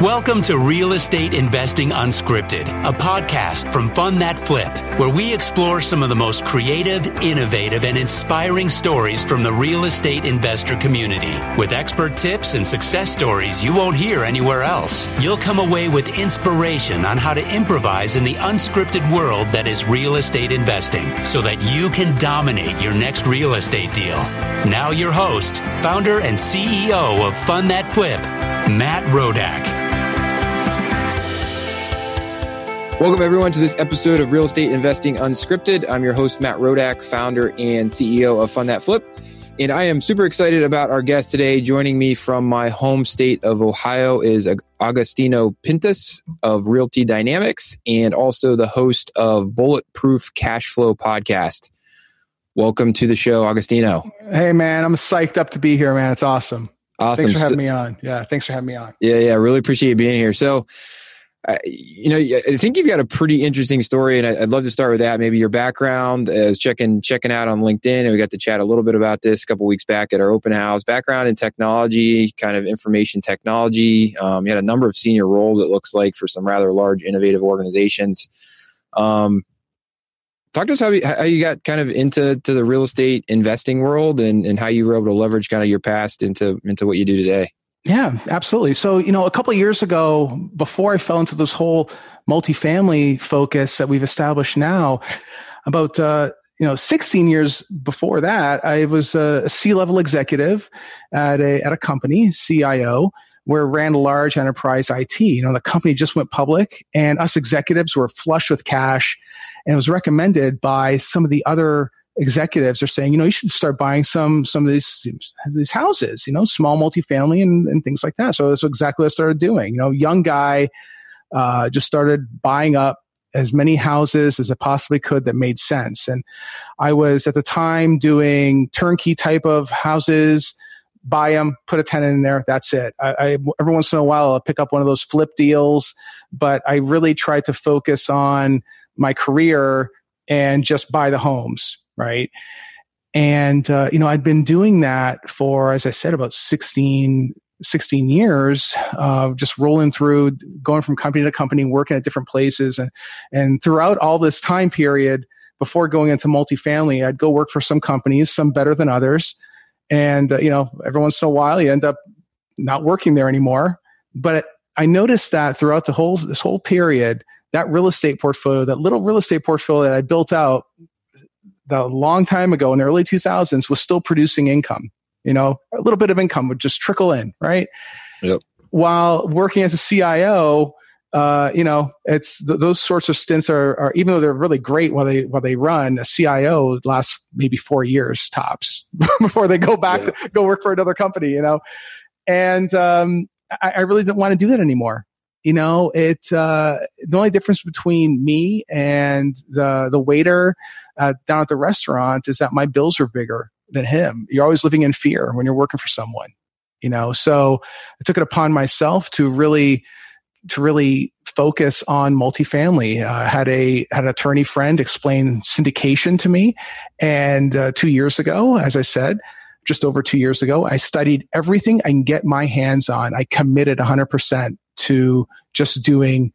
Welcome to Real Estate Investing Unscripted, a podcast from Fund That Flip, where we explore some of the most creative, innovative, and inspiring stories from the real estate investor community. With expert tips and success stories you won't hear anywhere else, you'll come away with inspiration on how to improvise in the unscripted world that is real estate investing so that you can dominate your next real estate deal. Now, your host, founder, and CEO of Fund That Flip, Matt Rodak. Welcome, everyone, to this episode of Real Estate Investing Unscripted. I'm your host, Matt Rodak, founder and CEO of Fund That Flip. And I am super excited about our guest today. Joining me from my home state of Ohio is Agostino Pintus of Realty Dynamics and also the host of Bulletproof Cash Flow Podcast. Welcome to the show, Agostino. Hey, man, I'm psyched up to be here, man. It's awesome. Awesome. Thanks for having me on. Yeah, thanks for having me on. Yeah, yeah, really appreciate you being here. So, uh, you know, I think you've got a pretty interesting story, and I'd love to start with that. Maybe your background. I was checking checking out on LinkedIn, and we got to chat a little bit about this a couple weeks back at our open house. Background in technology, kind of information technology. Um, you had a number of senior roles. It looks like for some rather large, innovative organizations. Um, talk to us how you, how you got kind of into to the real estate investing world, and and how you were able to leverage kind of your past into into what you do today. Yeah, absolutely. So, you know, a couple years ago, before I fell into this whole multifamily focus that we've established now, about uh, you know, 16 years before that, I was a C-level executive at a at a company, CIO, where ran a large enterprise IT. You know, the company just went public, and us executives were flush with cash, and it was recommended by some of the other executives are saying, you know, you should start buying some some of these these houses, you know, small multifamily and, and things like that. So that's exactly what I started doing. You know, young guy, uh, just started buying up as many houses as I possibly could that made sense. And I was at the time doing turnkey type of houses, buy them, put a tenant in there. That's it. I, I, every once in a while, I'll pick up one of those flip deals, but I really tried to focus on my career and just buy the homes right? And, uh, you know, I'd been doing that for, as I said, about 16, 16 years, uh, just rolling through, going from company to company, working at different places. And, and throughout all this time period, before going into multifamily, I'd go work for some companies, some better than others. And, uh, you know, every once in a while you end up not working there anymore. But I noticed that throughout the whole, this whole period, that real estate portfolio, that little real estate portfolio that I built out a long time ago in the early 2000s was still producing income. You know, a little bit of income would just trickle in, right? Yep. While working as a CIO, uh, you know, it's th- those sorts of stints are, are, even though they're really great while they while they run, a CIO lasts maybe four years tops before they go back yeah. go work for another company. You know, and um, I, I really didn't want to do that anymore you know it uh, the only difference between me and the the waiter uh, down at the restaurant is that my bills are bigger than him you're always living in fear when you're working for someone you know so i took it upon myself to really to really focus on multifamily. Uh, had a had an attorney friend explain syndication to me, and uh, two years ago, as I said, just over two years ago, I studied everything I can get my hands on. I committed 100 percent to just doing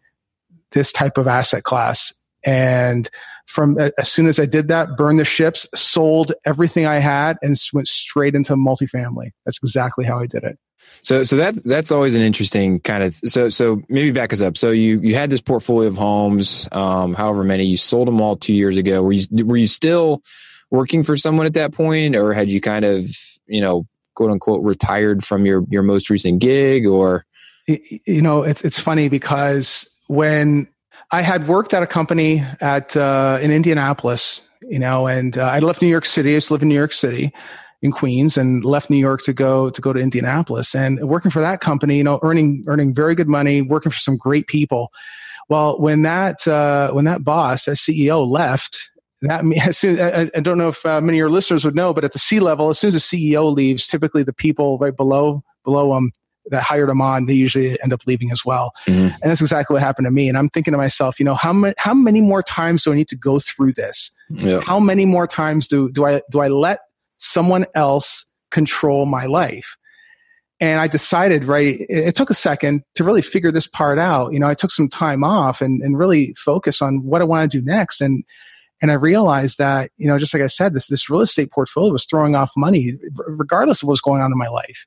this type of asset class. And from as soon as I did that, burned the ships, sold everything I had, and went straight into multifamily. That's exactly how I did it. So, so that that's always an interesting kind of. So, so maybe back us up. So you you had this portfolio of homes, um, however many you sold them all two years ago. Were you were you still working for someone at that point, or had you kind of you know quote unquote retired from your your most recent gig, or you know, it's it's funny because when I had worked at a company at uh, in Indianapolis, you know, and uh, I left New York City. I used to live in New York City, in Queens, and left New York to go to go to Indianapolis. And working for that company, you know, earning earning very good money, working for some great people. Well, when that uh, when that boss, that CEO, left, that as soon, I, I don't know if uh, many of your listeners would know, but at the C level, as soon as the CEO leaves, typically the people right below below them that hired them on, they usually end up leaving as well. Mm-hmm. And that's exactly what happened to me. And I'm thinking to myself, you know, how many, how many more times do I need to go through this? Yeah. How many more times do, do I, do I let someone else control my life? and I decided, right, it, it, took a second to really figure this part out. You know, I took some time off and, and really focus on what I want to do next. And, and I realized that, you know, just like I said, this, this real estate portfolio was throwing off money regardless of what was going on in my life.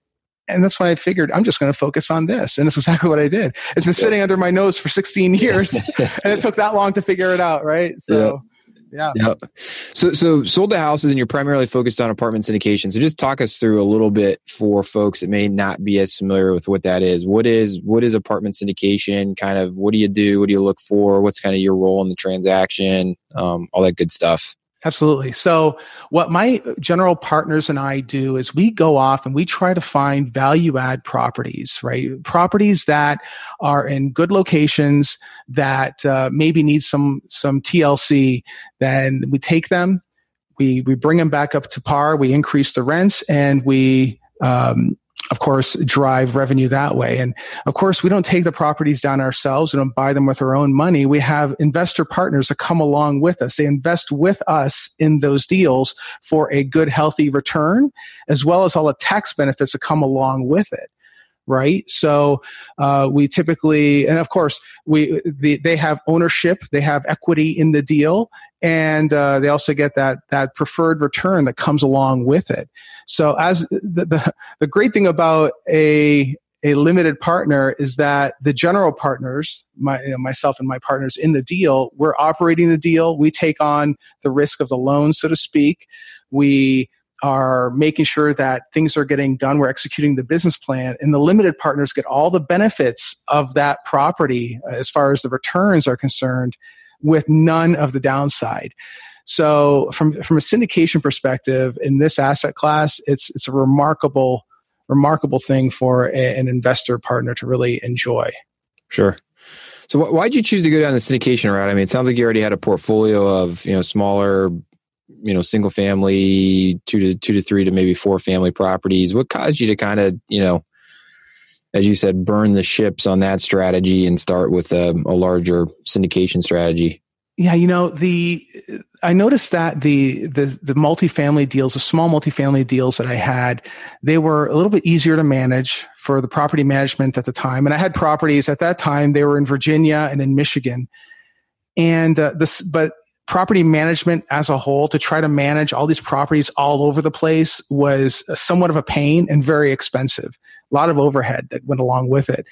And that's why I figured I'm just going to focus on this. And that's exactly what I did. It's been sitting under my nose for 16 years and it took that long to figure it out. Right. So, yeah. Yeah. So, so sold the houses and you're primarily focused on apartment syndication. So just talk us through a little bit for folks that may not be as familiar with what that is. What is, what is apartment syndication? Kind of, what do you do? What do you look for? What's kind of your role in the transaction? Um, all that good stuff. Absolutely. So, what my general partners and I do is we go off and we try to find value add properties, right? Properties that are in good locations that uh, maybe need some some TLC. Then we take them, we we bring them back up to par, we increase the rents, and we um, of course, drive revenue that way. And of course, we don't take the properties down ourselves. and buy them with our own money. We have investor partners that come along with us. They invest with us in those deals for a good, healthy return, as well as all the tax benefits that come along with it right? So uh, we typically, and of course, we the, they have ownership, they have equity in the deal, and uh, they also get that that preferred return that comes along with it. So as the, the, the great thing about a a limited partner is that the general partners, my, you know, myself and my partners in the deal, we're operating the deal. We take on the risk of the loan, so to speak. We are making sure that things are getting done. We're executing the business plan, and the limited partners get all the benefits of that property uh, as far as the returns are concerned, with none of the downside. So, from from a syndication perspective, in this asset class, it's it's a remarkable remarkable thing for a, an investor partner to really enjoy. Sure. So why'd you choose to go down the syndication route? I mean, it sounds like you already had a portfolio of you know smaller you know single family two to two to three to maybe four family properties what caused you to kind of you know as you said burn the ships on that strategy and start with a, a larger syndication strategy? Yeah you know the i noticed that the the the multifamily deals the small multifamily deals that i had they were a little bit easier to manage for the property management at the time. And i had properties at that time they were in virginia and in michigan. And uh, this but property management as a whole to try to manage all these properties all over the place was somewhat of a pain and very expensive. A lot of overhead that went along with it.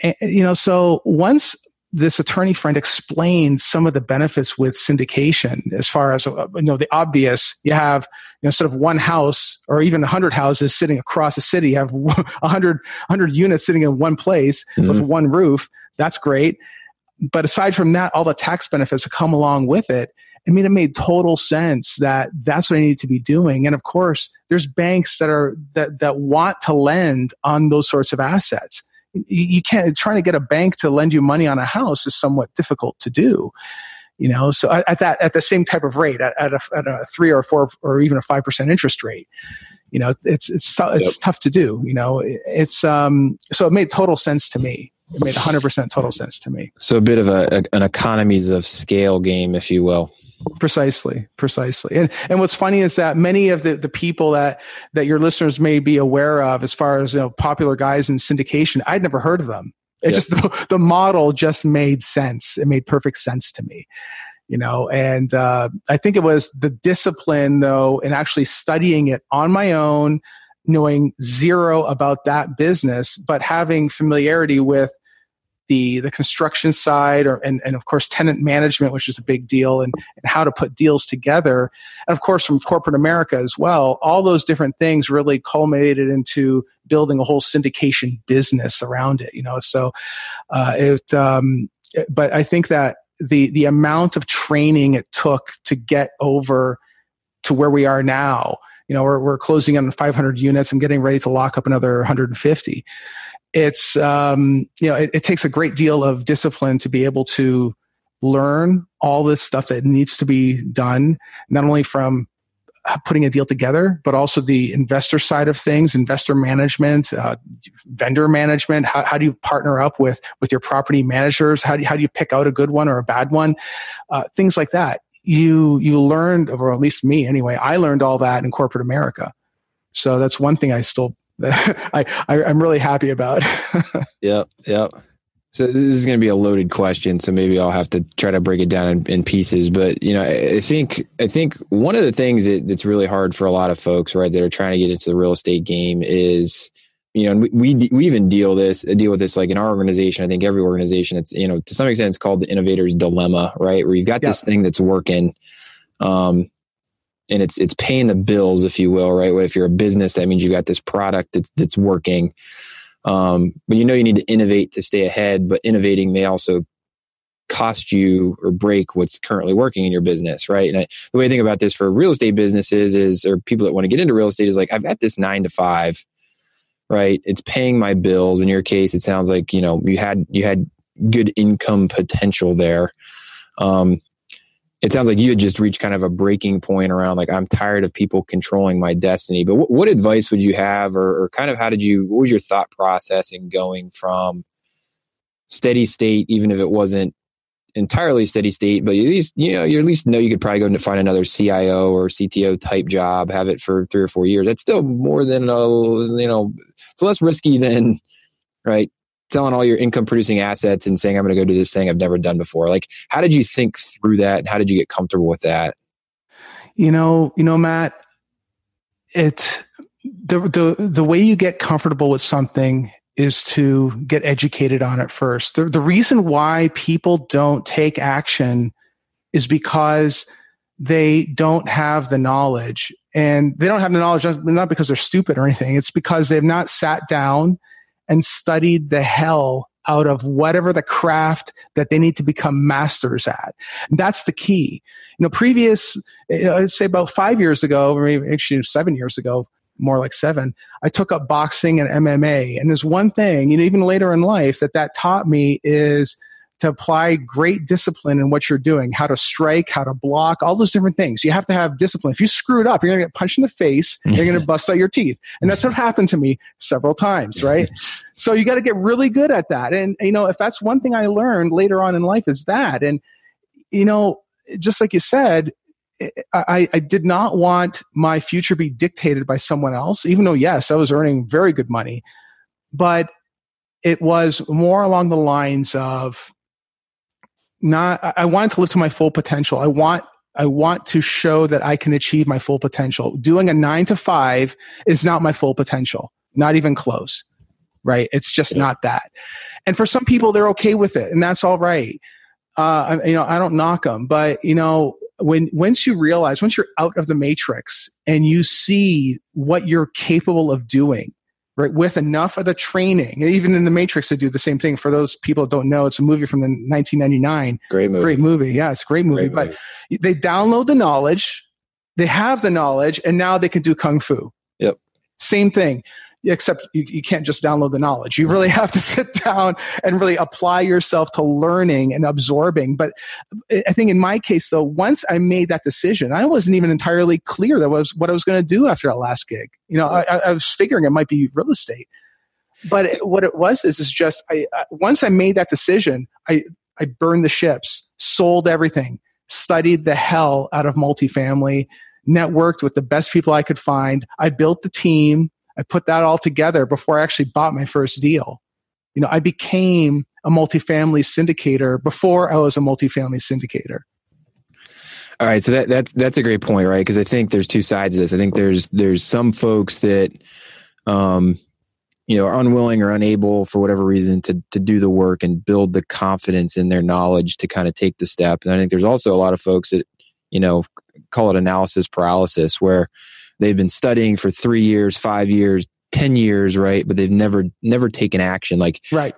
And, you know so once this attorney friend explained some of the benefits with syndication as far as uh, you know the obvious you have you know, sort of one house or even 100 houses sitting across the city you have 100 100 units sitting in one place mm-hmm. with one roof that's great but aside from that, all the tax benefits that come along with it, I mean, it made total sense that that's what I need to be doing. And of course, there's banks that are that that want to lend on those sorts of assets. You, can't trying to get a bank to lend you money on a house is somewhat difficult to do. You know, so at that at the same type of rate, at, at, a, at a three or four or even a five percent interest rate, you know, it's it's it's yep. tough to do. You know, it's um so it made total sense to me it made 100% total sense to me. So a bit of a, a, an economies of scale game, if you will. Precisely, precisely. And and what's funny is that many of the, the people that that your listeners may be aware of, as far as you know, popular guys in syndication, I'd never heard of them. It just the, the model just made sense. It made perfect sense to me you know and uh, i think it was the discipline though in actually studying it on my own knowing zero about that business, but having familiarity with the the construction side or and, and of course tenant management which is a big deal and, and how to put deals together. And of course from corporate america as well all those different things really culminated into building a whole syndication business around it you know? So uh, it um, but i think that the the amount of training it took to get over to where we are now you know, we're, we're closing on 500 units. I'm getting ready to lock up another 150. It's, um, you know, it, it takes a great deal of discipline to be able to learn all this stuff that needs to be done, not only from putting a deal together, but also the investor side of things, investor management, uh, vendor management. How, how, do you partner up with with your property managers? How do you, how do you pick out a good one or a bad one? Uh, things like that you you learned or at least me anyway i learned all that in corporate america so that's one thing i still I, I am really happy about. yep, yep. So this is going to be a loaded question, so maybe I'll have to try to break it down in, in pieces. But you know, I think I think one of the things that, that's really hard for a lot of folks, right, that are trying to get into the real estate game is, you know, and we, we we even deal this deal with this like in our organization. I think every organization, it's you know, to some extent, it's called the innovator's dilemma, right, where you've got yeah. this thing that's working, um, and it's it's paying the bills, if you will, right. If you're a business, that means you've got this product that's that's working um, but you know you need to innovate to stay ahead, but innovating may also cost you or break what's currently working in your business, right? And I, the way I think about this for real estate businesses is, or people that want to get into real estate is like, I've got this nine to five, right? It's paying my bills. In your case, it sounds like, you know, you had, you had good income potential there. Um, it sounds like you had just reached kind of a breaking point around like i'm tired of people controlling my destiny but what, what advice would you have or, or, kind of how did you what was your thought process in going from steady state even if it wasn't entirely steady state but at least you know you at least know you could probably go and find another cio or cto type job have it for three or four years. That's still more than a you know it's less risky than right selling all your income producing assets and saying i'm going to go do this thing i've never done before. Like how did you think through that? And how did you get comfortable with that? You know you know matt it the the the way you get comfortable with something is to get educated on it first the, the reason why people don't take action is because they don't have the knowledge and they don't have the knowledge not because they're stupid or anything it's because they've not sat down and studied the hell out of whatever the craft that they need to become masters at. And that's the key. You know, previous, uh, I'd say about five years ago, or maybe actually seven years ago, more like seven, I took up boxing and MMA. And there's one thing, you know, even later in life that that taught me is to apply great discipline in what you're doing, how to strike, how to block, all those different things. You have to have discipline. If you screw it up, you're going to get punched in the face. You're going to bust out your teeth. And that's what happened to me several times, right? so you got to get really good at that. And, you know, if that's one thing I learned later on in life is that. And, you know, just like you said, I, I did not want my future be dictated by someone else, even though, yes, I was earning very good money. But it was more along the lines of not i wanted to live to my full potential. I want i want to show that i can achieve my full potential. Doing a nine to five is not my full potential not even close right? It's just not that. And for some people they're okay with it and that's all right. Uh, you know i don't knock them but you know when once you realize once you're out of the matrix and you see what you're capable of doing right? With enough of the training, even in the Matrix, they do the same thing. For those people that don't know, it's a movie from the 1999. Great movie. Great movie. Yeah, it's a great movie. Great but movie. they download the knowledge, they have the knowledge, and now they can do kung fu. Yep. Same thing except you, you can't just download the knowledge. You really have to sit down and really apply yourself to learning and absorbing. But I think in my case, though, once I made that decision, I wasn't even entirely clear that was what I was going to do after that last gig. You know, I, I was figuring it might be real estate. But what it was is, is just I, I, once I made that decision, I, I burned the ships, sold everything, studied the hell out of multifamily, networked with the best people I could find. I built the team. I put that all together before I actually bought my first deal. You know, I became a multifamily syndicator before I was a multifamily syndicator. All right, so that that's that's a great point, right? Because I think there's two sides of this. I think there's there's some folks that, um, you know, are unwilling or unable for whatever reason to to do the work and build the confidence in their knowledge to kind of take the step. And I think there's also a lot of folks that, you know, call it analysis paralysis, where they've been studying for three years, five years, ten years, right? But they've never never taken action. Like, right.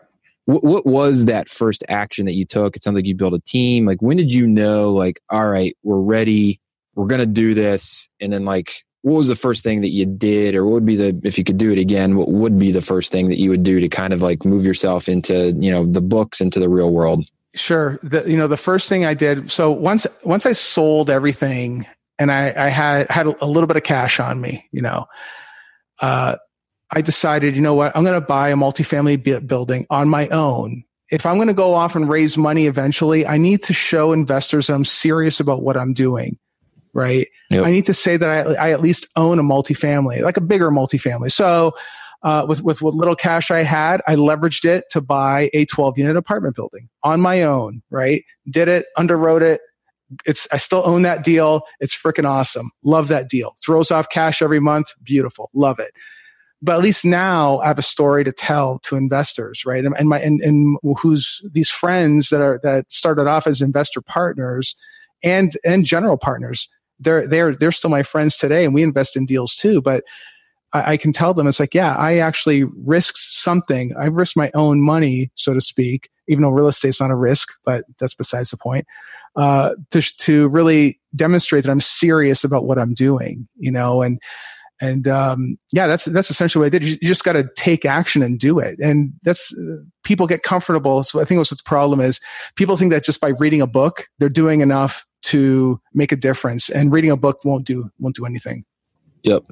What, what was that first action that you took? It sounds like you built a team. Like, when did you know? Like, all right, we're ready. We're gonna do this. And then, like, what was the first thing that you did, or what would be the if you could do it again? What would be the first thing that you would do to kind of like move yourself into you know the books into the real world? Sure. The, you know, the first thing I did. So once once I sold everything and I, I had had a little bit of cash on me, you know. Uh, I decided, you know what, I'm going to buy a multifamily building on my own. If I'm going to go off and raise money eventually, I need to show investors I'm serious about what I'm doing, right? Yep. I need to say that I, I at least own a multifamily, like a bigger multifamily. So uh, with with what little cash I had, I leveraged it to buy a 12 unit apartment building on my own. Right, did it, underwrote it. It's I still own that deal. It's freaking awesome. Love that deal. Throws off cash every month. Beautiful. Love it. But at least now I have a story to tell to investors, right? And, my and, and who's these friends that are that started off as investor partners and and general partners. They're they're they're still my friends today, and we invest in deals too. But I, I can tell them it's like, yeah, I actually risked something. I risked my own money, so to speak, even though real estate's not a risk, but that's besides the point. Uh, to to really demonstrate that I'm serious about what I'm doing, you know, and and um, yeah, that's that's essentially what I did. You, just got to take action and do it, and that's uh, people get comfortable. So I think what's the problem is people think that just by reading a book they're doing enough to make a difference, and reading a book won't do won't do anything. Yep.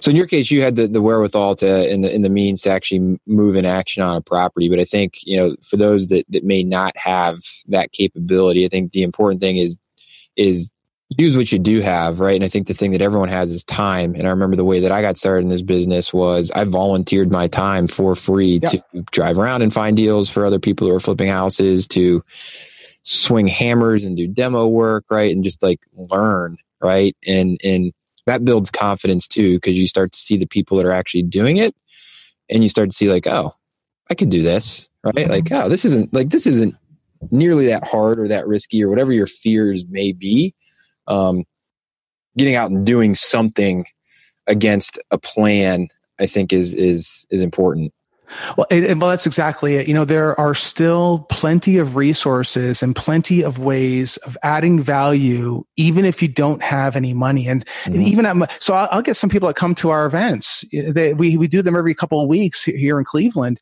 So in your case, you had the, the wherewithal to in the in the means to actually move in action on a property. But I think you know for those that that may not have that capability, I think the important thing is is use what you do have, right? And I think the thing that everyone has is time. And I remember the way that I got started in this business was I volunteered my time for free to drive around and find deals for other people who are flipping houses, to swing hammers and do demo work, right? And just like learn, right? And and that builds confidence too because you start to see the people that are actually doing it and you start to see like oh i could do this right mm-hmm. like oh this isn't like this isn't nearly that hard or that risky or whatever your fears may be um, getting out and doing something against a plan i think is is is important well, it, well, that's exactly it. You know, there are still plenty of resources and plenty of ways of adding value, even if you don't have any money. And, mm-hmm. and even at, so I'll, I'll, get some people that come to our events. They, we, we do them every couple of weeks here in Cleveland.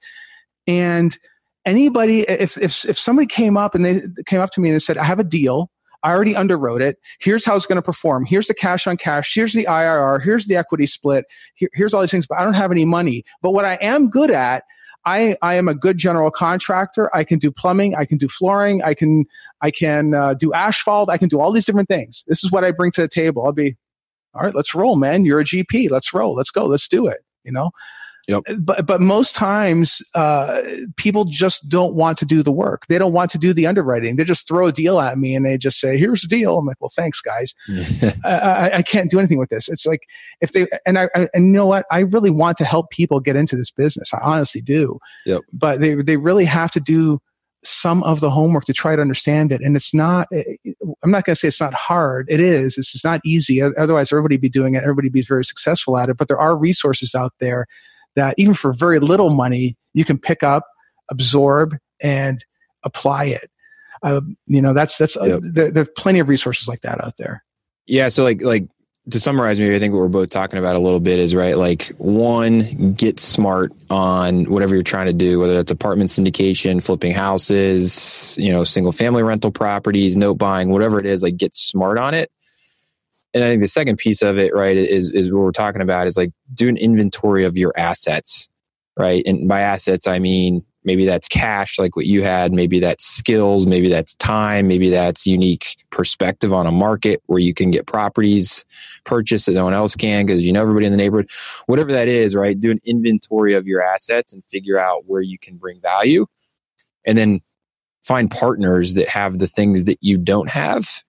And anybody, if, if, if somebody came up and they came up to me and they said, I have a deal. I already underwrote it. Here's how it's going to perform. Here's the cash on cash. Here's the IRR. Here's the equity split. Here, here's all these things, but I don't have any money. But what I am good at I, I am a good general contractor. I can do plumbing. I can do flooring. I can, I can uh, do asphalt. I can do all these different things. This is what I bring to the table. I'll be, all right, let's roll, man. You're a GP. Let's roll. Let's go. Let's do it. You know? Yep. But but most times, uh, people just don't want to do the work. They don't want to do the underwriting. They just throw a deal at me and they just say, "Here's the deal." I'm like, "Well, thanks, guys. I, I, can't do anything with this." It's like if they and I, I and you know what? I really want to help people get into this business. I honestly do. Yep. But they they really have to do some of the homework to try to understand it. And it's not, I'm not going to say it's not hard. It is. It's, it's not easy. Otherwise, everybody be doing it. Everybody be very successful at it. But there are resources out there that even for very little money, you can pick up, absorb, and apply it. Uh, you know, that's that's uh, there, there's plenty of resources like that out there. Yeah. So like like to summarize, maybe I think what we're both talking about a little bit is right. Like one, get smart on whatever you're trying to do, whether that's apartment syndication, flipping houses, you know, single family rental properties, note buying, whatever it is. Like get smart on it and I think the second piece of it, right, is is what we're talking about is like do an inventory of your assets, right? And by assets, I mean maybe that's cash, like what you had, maybe that's skills, maybe that's time, maybe that's unique perspective on a market where you can get properties purchased that no one else can because you know everybody in the neighborhood. Whatever that is, right? Do an inventory of your assets and figure out where you can bring value, and then find partners that have the things that you don't have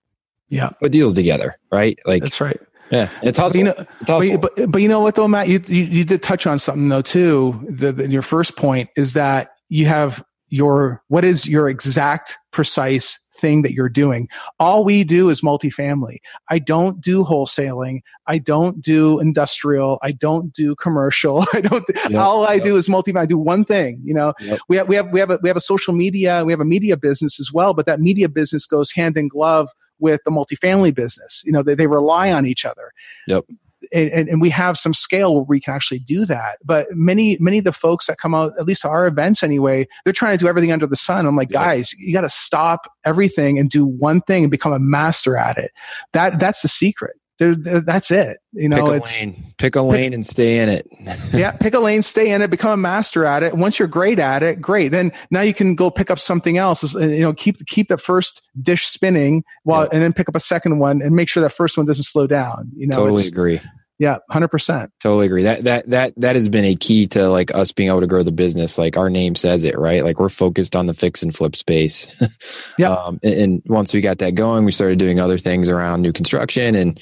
yeah put deals together right like that's right yeah it's also you know, it's also but, but, but, you know what though matt you, you, you did touch on something though too the, the, your first point is that you have your what is your exact precise thing that you're doing. All we do is multifamily. I don't do wholesaling. I don't do industrial. I don't do commercial. I don't. Yep, all I yep. do is multi. I do one thing. You know, yep. we have we have we have a, we have a social media. We have a media business as well, but that media business goes hand in glove with the multifamily business. You know, they, they rely on each other. Yep. And, and, we have some scale where we can actually do that. But many, many of the folks that come out, at least to our events anyway, they're trying to do everything under the sun. I'm like, guys, you got to stop everything and do one thing and become a master at it. That, that's the secret there, that's it. You know, pick a it's lane. pick a lane pick, and stay in it. yeah, pick a lane, stay in it, become a master at it. Once you're great at it, great. Then now you can go pick up something else. You know, keep keep the first dish spinning while, yeah. and then pick up a second one and make sure that first one doesn't slow down. You know, totally agree. Yeah, hundred percent. Totally agree. That that that that has been a key to like us being able to grow the business. Like our name says it, right? Like we're focused on the fix and flip space. yeah. Um, and, and, once we got that going, we started doing other things around new construction and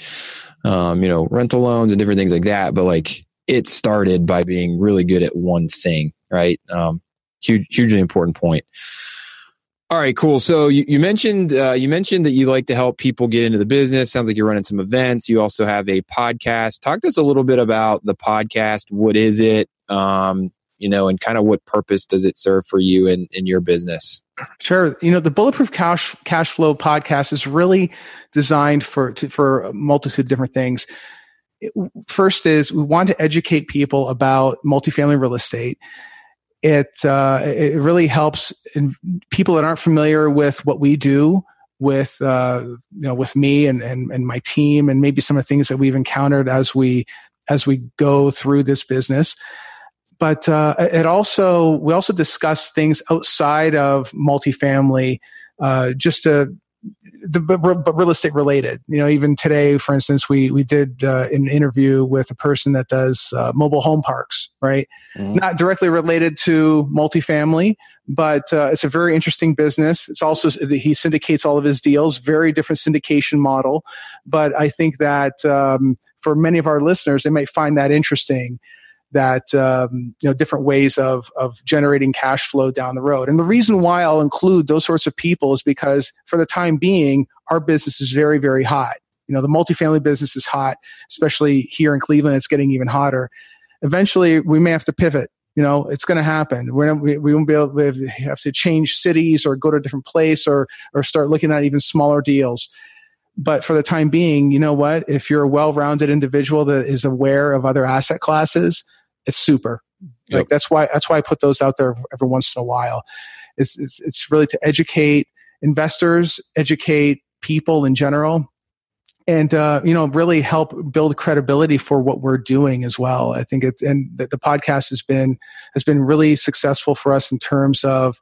um, you know rental loans and different things like that. But like it started by being really good at one thing, right? Um, huge, hugely important point. All right, cool. So you, you mentioned uh, you mentioned that you like to help people get into the business. Sounds like you're running some events. You also have a podcast. Talk to us a little bit about the podcast. What is it? Um, you know, and kind of what purpose does it serve for you in, in your business? Sure. You know, the Bulletproof Cash Cash Flow podcast is really designed for to, for a multitude of different things. First is we want to educate people about multifamily real estate it uh, it really helps in people that aren't familiar with what we do with uh, you know with me and, and and my team and maybe some of the things that we've encountered as we as we go through this business. But uh, it also we also discuss things outside of multifamily uh, just to the, but real estate related. You know, even today, for instance, we we did uh, an interview with a person that does uh, mobile home parks, right? Mm-hmm. Not directly related to multifamily, but uh, it's a very interesting business. It's also he syndicates all of his deals, very different syndication model. But I think that um, for many of our listeners, they might find that interesting that um, you know different ways of of generating cash flow down the road. And the reason why I'll include those sorts of people is because for the time being, our business is very very hot. You know, the multifamily business is hot, especially here in Cleveland. It's getting even hotter. Eventually, we may have to pivot. You know, it's going to happen. We're, we, we won't be able to have to change cities or go to a different place or or start looking at even smaller deals but for the time being, you know what? If you're a well-rounded individual that is aware of other asset classes, it's super. Yep. Like that's why that's why I put those out there every once in a while. It's, it's it's really to educate investors, educate people in general, and uh, you know really help build credibility for what we're doing as well. I think it and the, the podcast has been has been really successful for us in terms of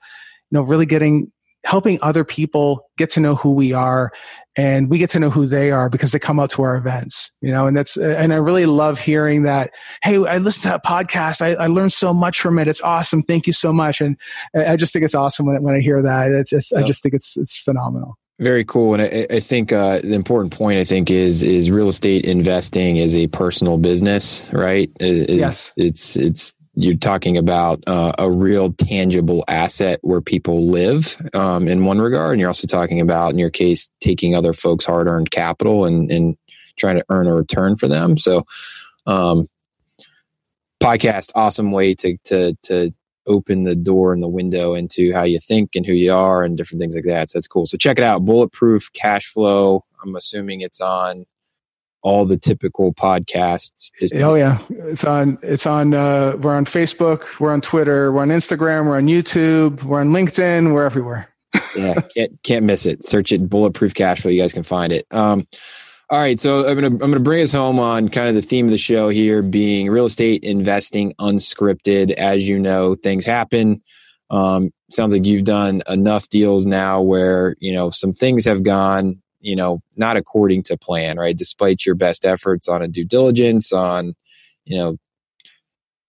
you know really getting helping other people get to know who we are and we get to know who they are because they come out to our events you know? And that's and i really love hearing that hey i listened to that podcast. I, I learned so much from it. It's awesome. Thank you so much. And i just think it's awesome when, when i hear that. It's just, i just think it's it's phenomenal. Very cool, and I, I think uh, the important point I think is is real estate investing is a personal business, right? Is, yes, it's it's you're talking about uh, a real tangible asset where people live um, in one regard. And you're also talking about in your case taking other folks hard earned capital and, and trying to earn a return for them. So um, podcast awesome way to to to open the door and the window into how you think and who you are and different things like that. So that's cool. So check it out. Bulletproof cash flow. I'm assuming it's on all the typical podcasts. Oh yeah, it's on. It's on. Uh, we're on Facebook. We're on Twitter. We're on Instagram. We're on YouTube. We're on LinkedIn. We're everywhere. yeah, can't can't miss it. Search it, bulletproof cash flow. You guys can find it. Um, all right, so I'm gonna I'm gonna bring us home on kind of the theme of the show here, being real estate investing unscripted. As you know, things happen. Um, sounds like you've done enough deals now where you know some things have gone you know, not according to plan, right? Despite your best efforts on a due diligence, on, you know,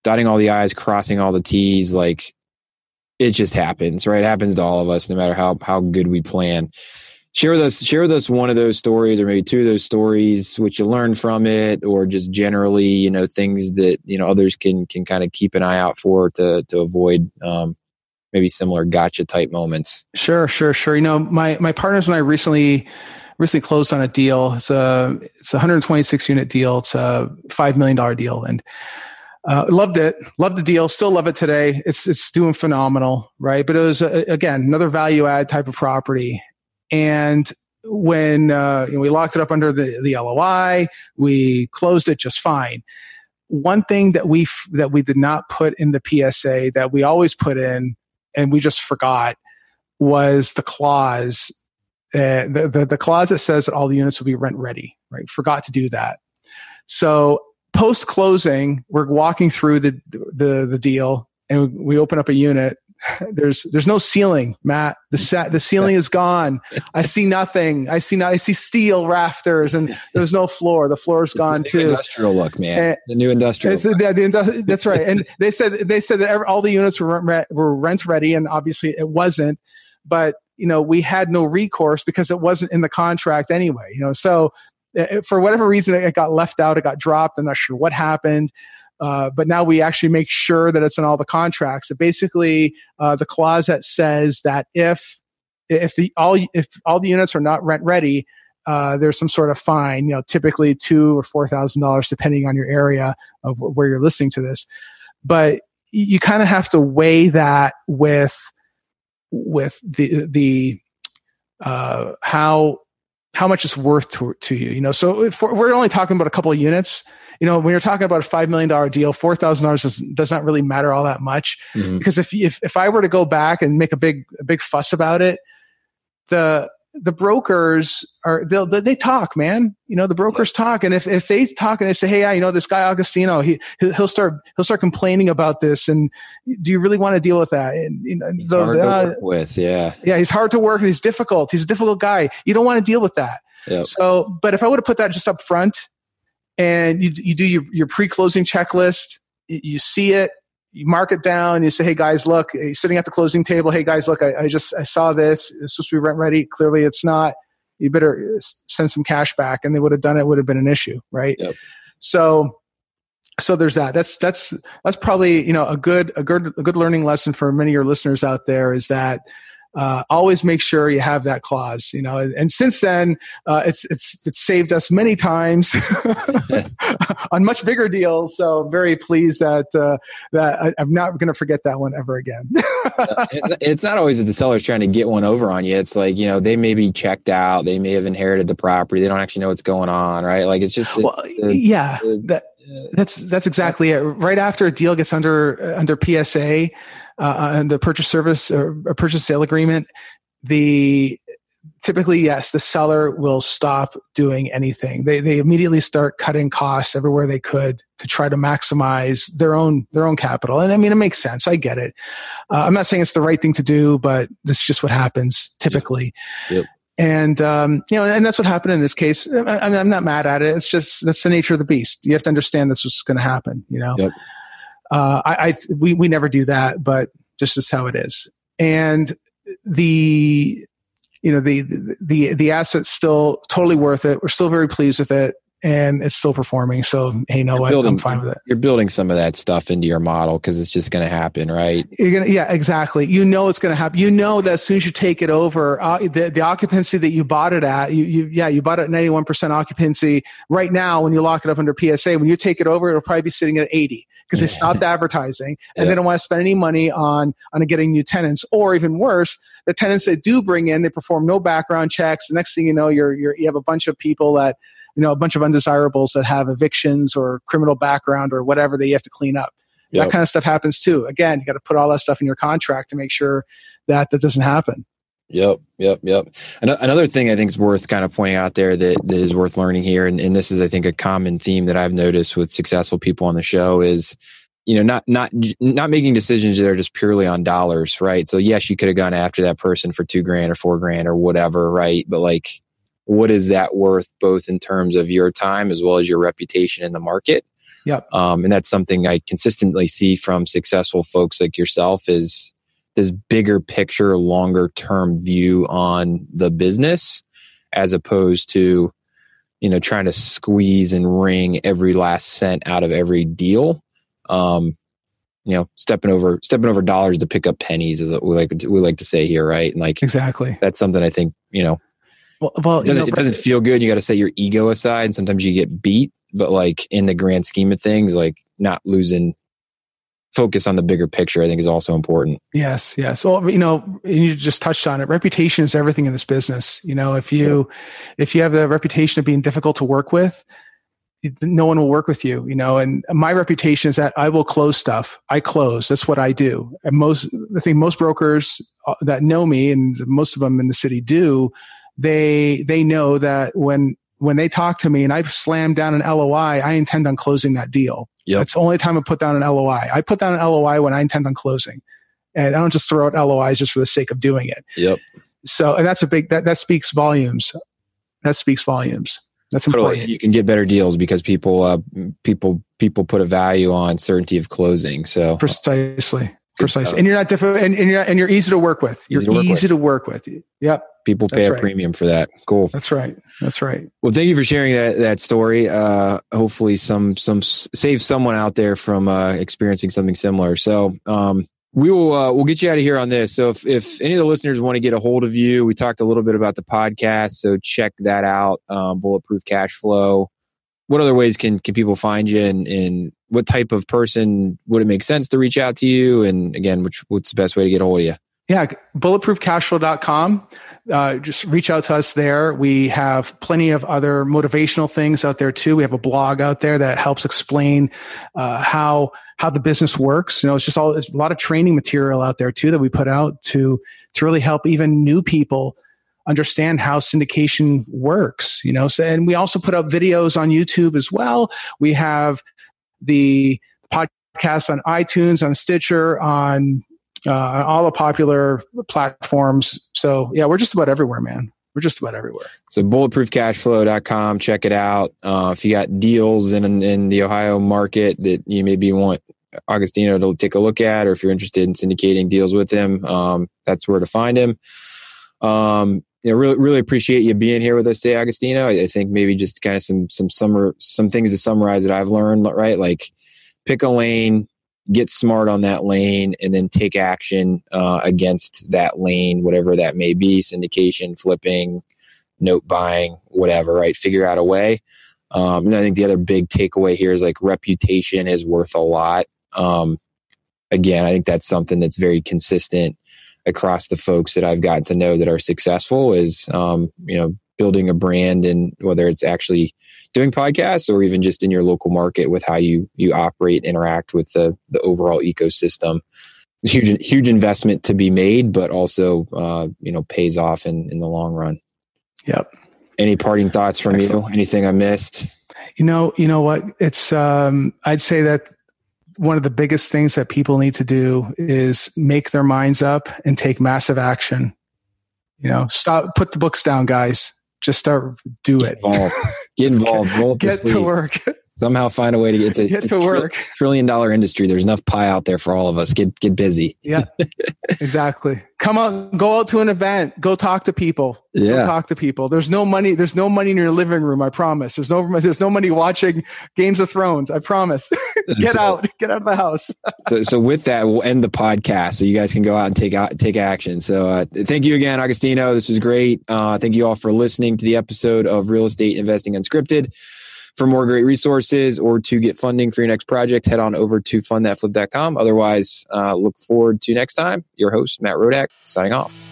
dotting all the I's, crossing all the T's, like it just happens, right? It happens to all of us, no matter how, how good we plan. Share with us, share with us one of those stories or maybe two of those stories, which you learned from it, or just generally, you know, things that, you know, others can, can kind of keep an eye out for to, to avoid, um, maybe similar gotcha type moments. Sure, sure, sure. You know, my, my partners and I recently, recently closed on a deal. It's a it's a 126 unit deal. It's a five million dollar deal, and uh, loved it. Loved the deal. Still love it today. It's it's doing phenomenal, right? But it was uh, again another value add type of property, and when uh, you know, we locked it up under the the LOI, we closed it just fine. One thing that we that we did not put in the PSA that we always put in, and we just forgot was the clause uh, the, the, the clause that says that all the units will be rent ready, right? Forgot to do that. So post closing, we're walking through the, the, the deal and we open up a unit there's there's no ceiling, Matt. The set the ceiling is gone. I see nothing. I see not, I see steel rafters, and there's no floor. The floor is gone too. Industrial look, man. And, the new industrial. The, the, that's right. And they said they said that every, all the units were rent, were rent ready, and obviously it wasn't. But you know we had no recourse because it wasn't in the contract anyway. You know, so uh, for whatever reason it got left out, it got dropped. I'm not sure what happened. Uh, but now we actually make sure that it's in all the contracts. So basically, uh, the clause that says that if if the all if all the units are not rent ready, uh, there's some sort of fine. You know, typically two or four thousand dollars, depending on your area of where you're listening to this. But you kind of have to weigh that with with the the uh, how how much it's worth to, to you. You know, so if we're, we're only talking about a couple of units you know, when you're talking about a $5 million deal, $4,000 does, does not really matter all that much. Mm-hmm. Because if, if, if I were to go back and make a big, a big fuss about it, the, the brokers are they'll they talk man. You know the brokers talk. And if, if they talk and they say hey yeah, you know this guy Agostino he he'll start he'll start complaining about this. And do you really want to deal with that? And you know he's those uh, with yeah. yeah he's hard to work he's difficult. He's a difficult guy. You don't want to deal with that. Yep. so but if I would have put that just up front and you, you do your, your pre-closing checklist you see it you mark it down you say hey guys look uh, you're sitting at the closing table hey guys look I, I just i saw this. It's supposed to be rent ready. Clearly it's not. You better uh, send some cash back. And they would have done it would have been an issue right? Yep. so so there's that. That's that's that's probably you know a good a good a good learning lesson for many of your listeners out there is that uh, always make sure you have that clause. You know, and, and since then, uh, it's it's it's saved us many times on much bigger deals. So very pleased that uh, that I, am not going to forget that one ever again. it's, it's, not always that the seller's trying to get one over on you. It's like you know they may be checked out, they may have inherited the property, they don't actually know what's going on, right? Like it's just well, yeah. that, that's that's exactly it. Right after a deal gets under under PSA, uh, and the purchase service or a purchase sale agreement, the typically yes the seller will stop doing anything. They, they immediately start cutting costs everywhere they could to try to maximize their own their own capital. And i mean it makes sense. I get it. Uh, i'm not saying it's the right thing to do but this is just what happens typically. Yep. Yep. and um, you know and that's what happened in this case. I, i'm not mad at it. It's just that's the nature of the beast. You have to understand this was going to happen you know? Yep. Uh, I, I we we never do that, but just is how it is. And the you know the the the asset's still totally worth it. We're still very pleased with it and it's still performing. So hey, what? Building, I'm fine with it. You're building some of that stuff into your model because it's just going to happen, right? You're gonna, yeah, exactly. You know it's going to happen. You know that as soon as you take it over, uh, the the occupancy that you bought it at, you, you yeah, you bought it at 91 percent occupancy. Right now, when you lock it up under PSA, when you take it over, it'll probably be sitting at 80 because they stopped advertising and yeah. they don't want to spend any money on on getting new tenants, or even worse, the tenants that do bring in, they perform no background checks. The next thing you know, you're, you're you have a bunch of people that you know a bunch of undesirables that have evictions or criminal background or whatever that you have to clean up. Yep. That kind of stuff happens too. Again, you got to put all that stuff in your contract to make sure that that doesn't happen. Yep, yep, yep. Another thing I think is worth kind of pointing out there that, that is worth learning here, and, and this is I think a common theme that I've noticed with successful people on the show is you know not not not making decisions that are just purely on dollars right? So yes you could have gone after that person for two grand or four grand or whatever right? But like what is that worth both in terms of your time as well as your reputation in the market? Yep. Um, and that's something i consistently see from successful folks like yourself is this bigger picture longer term view on the business as opposed to you know trying to squeeze and wring every last cent out of every deal um, you know, stepping over stepping over dollars to pick up pennies is what we like we like to say here, right? And like exactly that's something I think you know. Well, well it doesn't, know, it doesn't feel good. You got to set your ego aside, and sometimes you get beat. But like in the grand scheme of things, like not losing focus on the bigger picture, I think is also important. Yes, yes. Well, you know, and you just touched on it. Reputation is everything in this business. You know, if you if you have the reputation of being difficult to work with, no one will work with you, you know, and my reputation is that I will close stuff. I close. That's what I do. And most, I think most brokers uh, that know me and most of them in the city do, they, they know that when, when they talk to me and I slam down an LOI, I intend on closing that deal. Yep. That's the only time I put down an LOI. I put down an LOI when I intend on closing. and I don't just throw out LOIs just for the sake of doing it. Yep. So, and that's a big that that speaks volumes. That speaks volumes. That's important. Totally. You can get better deals because people uh, people people put a value on certainty of closing. So precisely. Precisely, and you're not difficult, and, and, you're and you're easy to work with. You're easy to work, easy with. To work with. Yep, people pay That's a right. premium for that. Cool. That's right. That's right. Well, thank you for sharing that that story. Uh, hopefully, some some save someone out there from uh, experiencing something similar. So, um, we will uh, we'll get you out of here on this. So, if if any of the listeners want to get a hold of you, we talked a little bit about the podcast, so check that out. Um, Bulletproof Cash Flow what other ways can can people find you and, and what type of person would it make sense to reach out to you? And again which what's the best way to get a hold of you? Yeah bulletproofcashflow.com uh, just reach out to us there. We have plenty of other motivational things out there too. We have a blog out there that helps explain uh, how how the business works. You know it's just all it's a lot of training material out there too that we put out to to really help even new people understand how syndication works, you know. So, and we also put up videos on YouTube as well. We have the podcast on iTunes, on Stitcher, on uh, all the popular platforms. So yeah, we're just about everywhere, man. We're just about everywhere. So bulletproofcashflow.com, check it out. Uh, if you got deals in, in the Ohio market that you maybe want Agostino to take a look at, or if you're interested in syndicating deals with him, um, that's where to find him. Um, you know, really, really appreciate you being here with us today, Agostino. I, think maybe just kind of some, some summer, some things to summarize that I've learned, right? Like pick a lane, get smart on that lane, and then take action uh, against that lane, whatever that may be, syndication, flipping, note buying, whatever, right? Figure out a way. Um, and I think the other big takeaway here is like reputation is worth a lot. Um, again, I think that's something that's very consistent across the folks that I've gotten to know that are successful is, um, you know, building a brand and whether it's actually doing podcasts or even just in your local market with how you, you operate, interact with the, the overall ecosystem. It's huge, huge investment to be made, but also, uh, you know, pays off in, in the long run. Yep. Any parting thoughts from Excellent. you? Anything I missed? You know, you know what? It's um, I'd say that one of the biggest things that people need to do is make their minds up and take massive action. You know, stop, put the books down, guys. Just start, do Get it. Involved. Get involved. Roll get to work. Somehow find a way to get to, get to work. trillion dollar industry. There's enough pie out there for all of us. Get get busy. yeah, exactly. Come out, go out to an event. Go talk to people. Yeah, go talk to people. There's no money. There's no money in your living room. I promise. There's no. There's no money watching Games of Thrones. I promise. get out. Get out of the house. so, so with that, we'll end the podcast so you guys can go out and take out take action. So, uh, thank you again, Agostino. This was great. Uh, thank you all for listening to the episode of Real Estate Investing Unscripted. For more great resources or to get funding for your next project, head on over to fundthatflip.com. Otherwise, uh, look forward to next time. Your host, Matt Rodak, signing off.